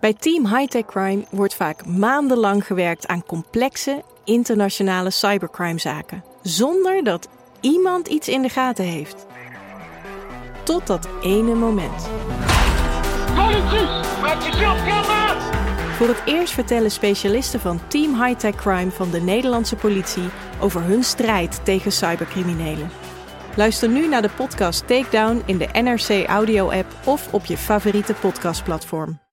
Bij Team Hightech Crime wordt vaak maandenlang gewerkt aan complexe internationale cybercrimezaken, zonder dat iemand iets in de gaten heeft. Tot dat ene moment. Voor het eerst vertellen specialisten van Team Hightech Crime van de Nederlandse politie over hun strijd tegen cybercriminelen. Luister nu naar de podcast Takedown in de NRC Audio app of op je favoriete podcastplatform.